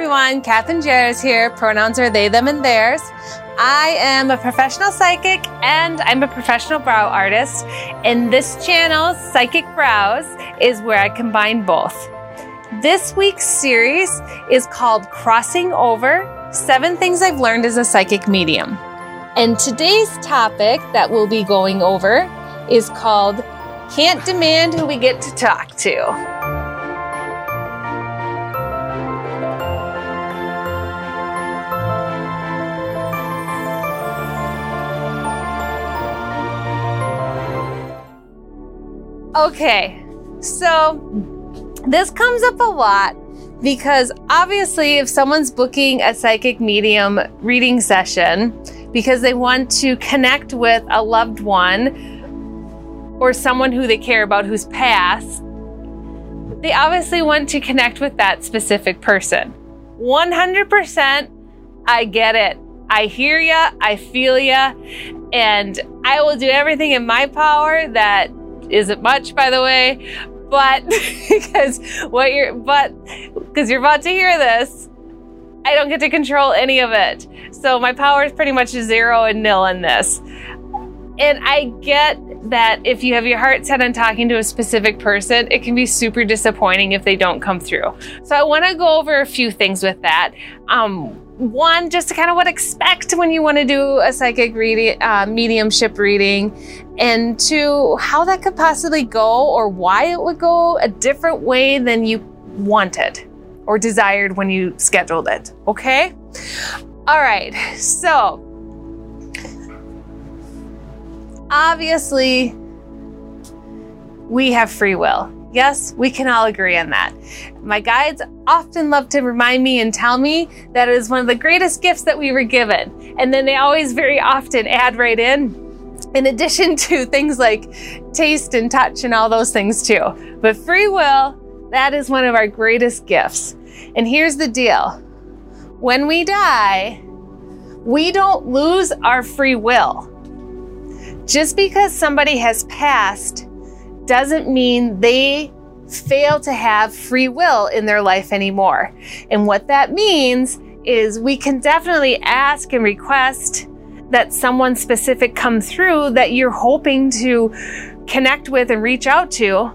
everyone, Catherine Jarris here. Pronouns are they, them, and theirs. I am a professional psychic and I'm a professional brow artist. And this channel, Psychic Brows, is where I combine both. This week's series is called Crossing Over Seven Things I've Learned as a Psychic Medium. And today's topic that we'll be going over is called Can't Demand Who We Get to Talk to. Okay, so this comes up a lot because obviously, if someone's booking a psychic medium reading session because they want to connect with a loved one or someone who they care about who's passed, they obviously want to connect with that specific person. 100%, I get it. I hear ya, I feel ya, and I will do everything in my power that isn't much, by the way. But because what you're, but because you're about to hear this, I don't get to control any of it. So my power is pretty much zero and nil in this. And I get that if you have your heart set on talking to a specific person, it can be super disappointing if they don't come through. So I want to go over a few things with that. Um, one, just to kind of what expect when you want to do a psychic reading, uh, mediumship reading, and two, how that could possibly go or why it would go a different way than you wanted or desired when you scheduled it. Okay? All right, so obviously, we have free will. Yes, we can all agree on that. My guides often love to remind me and tell me that it is one of the greatest gifts that we were given. And then they always very often add right in, in addition to things like taste and touch and all those things too. But free will, that is one of our greatest gifts. And here's the deal when we die, we don't lose our free will. Just because somebody has passed doesn't mean they fail to have free will in their life anymore. And what that means is we can definitely ask and request that someone specific come through that you're hoping to connect with and reach out to.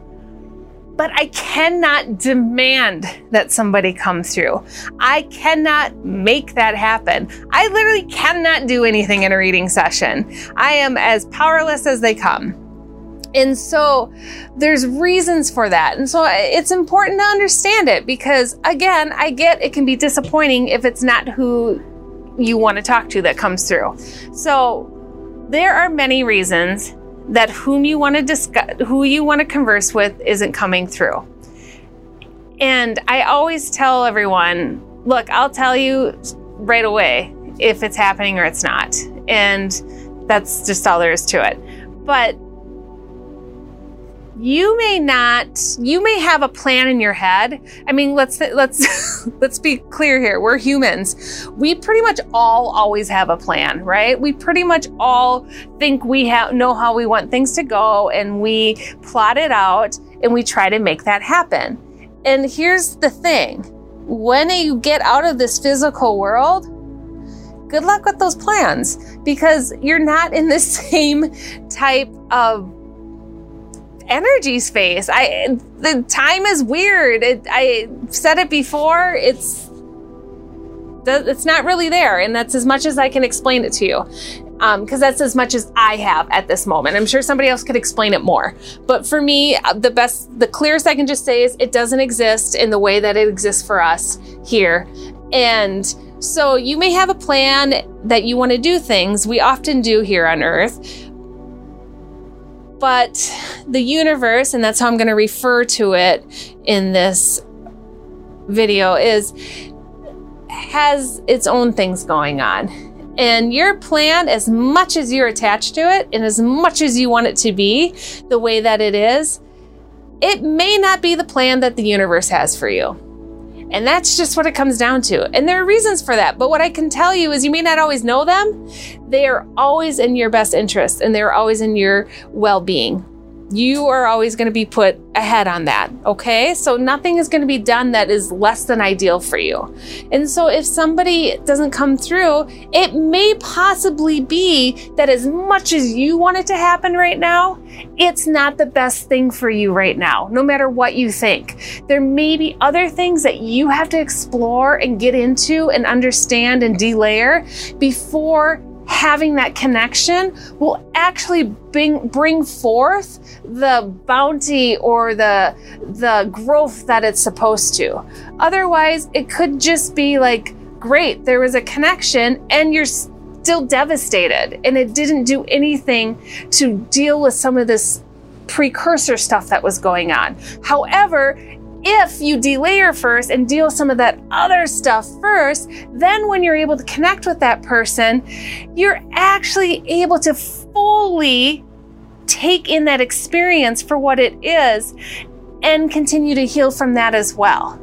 But I cannot demand that somebody come through. I cannot make that happen. I literally cannot do anything in a reading session. I am as powerless as they come. And so there's reasons for that. And so it's important to understand it because, again, I get it can be disappointing if it's not who you want to talk to that comes through. So there are many reasons that whom you want to discuss, who you want to converse with isn't coming through. And I always tell everyone, look, I'll tell you right away if it's happening or it's not. And that's just all there is to it. But you may not you may have a plan in your head. I mean let's let's let's be clear here. We're humans. We pretty much all always have a plan right? We pretty much all think we have know how we want things to go and we plot it out and we try to make that happen. And here's the thing. When you get out of this physical world good luck with those plans because you're not in the same type of energy space. I the time is weird. It, I said it before. It's it's not really there, and that's as much as I can explain it to you. Because um, that's as much as I have at this moment. I'm sure somebody else could explain it more. But for me, uh, the best, the clearest I can just say is it doesn't exist in the way that it exists for us here. And so you may have a plan that you want to do things. We often do here on Earth but the universe, and that's how I'm going to refer to it in this video, is has its own things going on. And your plan, as much as you're attached to it and as much as you want it to be the way that it is, it may not be the plan that the universe has for you. And that's just what it comes down to. And there are reasons for that. But what I can tell you is you may not always know them. They are always in your best interest and they're always in your well being. You are always going to be put ahead on that. Okay. So nothing is going to be done that is less than ideal for you. And so if somebody doesn't come through, it may possibly be that as much as you want it to happen right now, it's not the best thing for you right now, no matter what you think. There may be other things that you have to explore and get into and understand and delayer before having that connection will actually bring, bring forth the bounty or the, the growth that it's supposed to. Otherwise, it could just be like, great, there was a connection and you're still devastated and it didn't do anything to deal with some of this precursor stuff that was going on. However, if you delayer first and deal some of that other stuff first, then when you're able to connect with that person, you're actually able to fully take in that experience for what it is and continue to heal from that as well.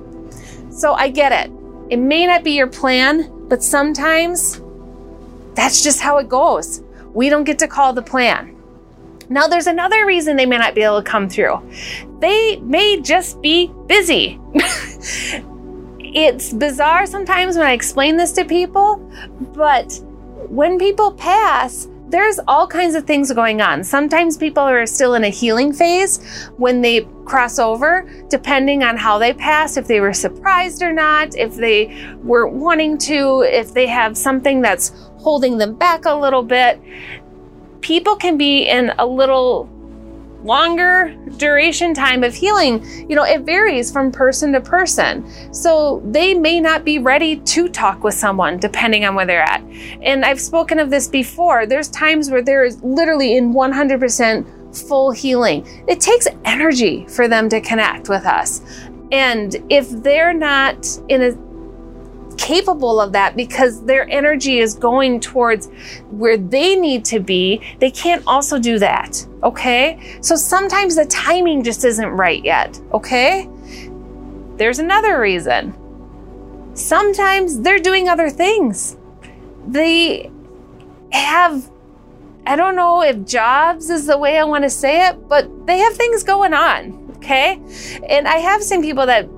So I get it. It may not be your plan, but sometimes that's just how it goes. We don't get to call the plan. Now, there's another reason they may not be able to come through. They may just be busy. it's bizarre sometimes when I explain this to people, but when people pass, there's all kinds of things going on. Sometimes people are still in a healing phase when they cross over, depending on how they pass, if they were surprised or not, if they were wanting to, if they have something that's holding them back a little bit people can be in a little longer duration time of healing, you know, it varies from person to person. So they may not be ready to talk with someone depending on where they're at. And I've spoken of this before. There's times where there is literally in 100% full healing. It takes energy for them to connect with us. And if they're not in a capable of that because their energy is going towards where they need to be, they can't also do that. Okay. So sometimes the timing just isn't right yet. Okay. There's another reason. Sometimes they're doing other things. They have, I don't know if jobs is the way I want to say it, but they have things going on. Okay. And I have seen people that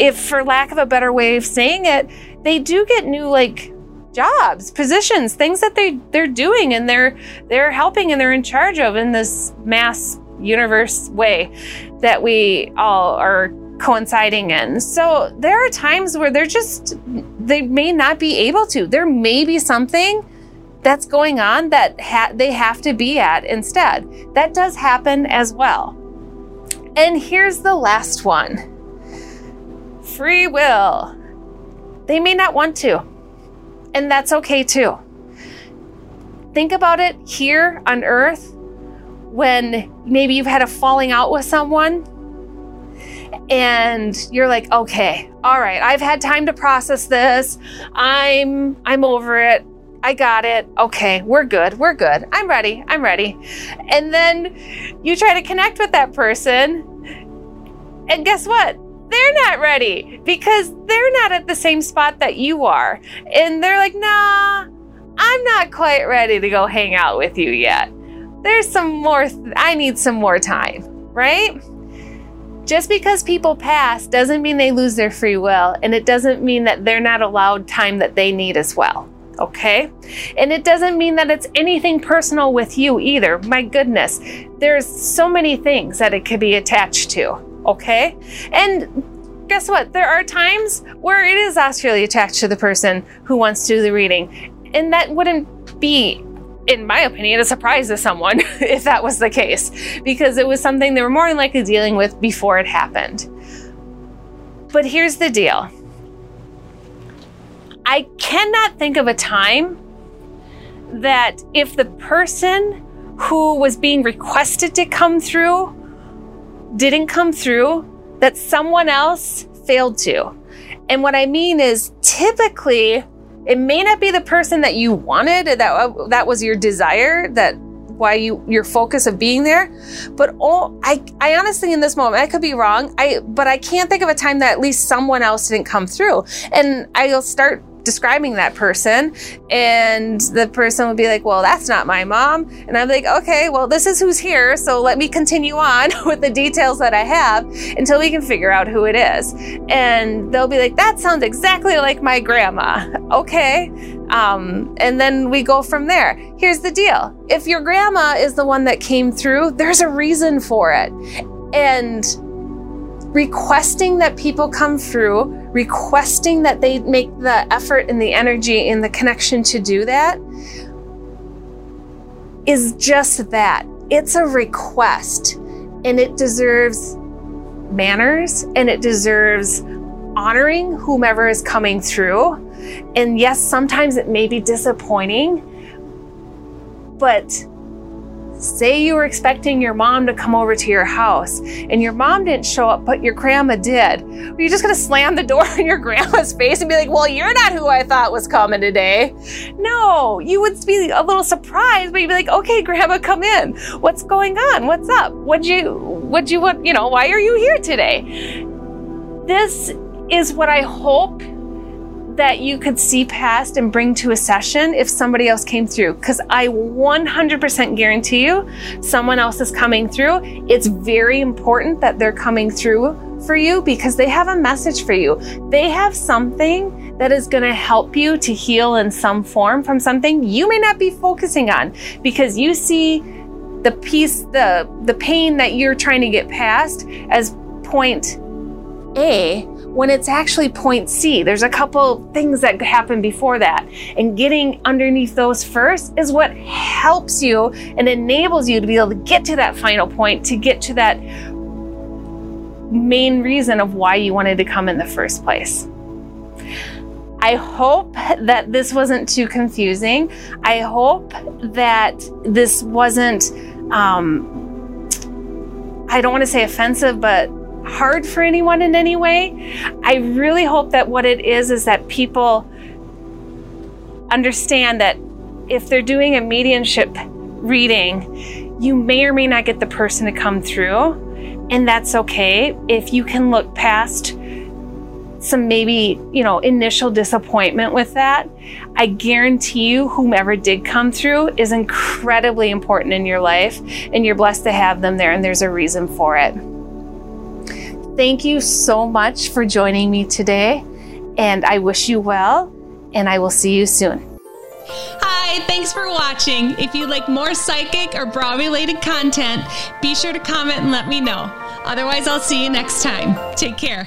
if for lack of a better way of saying it, they do get new like jobs, positions, things that they they're doing and they're they're helping and they're in charge of in this mass universe way that we all are coinciding in. So there are times where they're just they may not be able to. There may be something that's going on that ha- they have to be at instead. That does happen as well. And here's the last one free will. They may not want to, and that's okay too. Think about it here on earth when maybe you've had a falling out with someone and you're like, "Okay, all right, I've had time to process this. I'm I'm over it. I got it. Okay, we're good. We're good. I'm ready. I'm ready." And then you try to connect with that person and guess what? They're not ready because they're not at the same spot that you are. And they're like, nah, I'm not quite ready to go hang out with you yet. There's some more, th- I need some more time, right? Just because people pass doesn't mean they lose their free will, and it doesn't mean that they're not allowed time that they need as well. Okay? And it doesn't mean that it's anything personal with you either. My goodness, there's so many things that it could be attached to okay? And guess what? There are times where it is actually attached to the person who wants to do the reading. And that wouldn't be, in my opinion, a surprise to someone if that was the case, because it was something they were more than likely dealing with before it happened. But here's the deal I cannot think of a time that if the person who was being requested to come through didn't come through that someone else failed to. And what I mean is typically it may not be the person that you wanted that uh, that was your desire that why you your focus of being there. But all I I honestly in this moment I could be wrong. I but I can't think of a time that at least someone else didn't come through. And I'll start describing that person and the person would be like well that's not my mom. And i'm like okay well this is who's here so let me continue on with the details that i have until we can figure out who it is. And they'll be like that sounds exactly like my grandma. Okay um, and then we go from there. Here's the deal. If your grandma is the one that came through there's a reason for it. And requesting that people come through, requesting that they make the effort and the energy and the connection to do that is just that. It's a request and it deserves manners and it deserves honoring whomever is coming through. And yes, sometimes it may be disappointing, but Say you were expecting your mom to come over to your house and your mom didn't show up, but your grandma did. Are you just gonna slam the door in your grandma's face and be like, well, you're not who I thought was coming today? No, you would be a little surprised, but you'd be like, okay, grandma, come in. What's going on? What's up? What'd you, what'd you, what, you know, why are you here today? This is what I hope that you could see past and bring to a session if somebody else came through. Because I 100% guarantee you someone else is coming through. It's very important that they're coming through for you because they have a message for you. They have something that is going to help you to heal in some form from something you may not be focusing on because you see the piece, the, the pain that you're trying to get past as point A when it's actually point C. There's a couple things that happen before that. And getting underneath those first is what helps you and enables you to be able to get to that final point, to get to that main reason of why you wanted to come in the first place. I hope that this wasn't too confusing. I hope that this wasn't, um, I don't want to say offensive, but hard for anyone in any way. I really hope that what it is is that people understand that if they're doing a mediumship reading, you may or may not get the person to come through, and that's okay. If you can look past some maybe, you know, initial disappointment with that, I guarantee you whomever did come through is incredibly important in your life and you're blessed to have them there and there's a reason for it. Thank you so much for joining me today, and I wish you well, and I will see you soon. Hi, thanks for watching. If you'd like more psychic or bra related content, be sure to comment and let me know. Otherwise, I'll see you next time. Take care.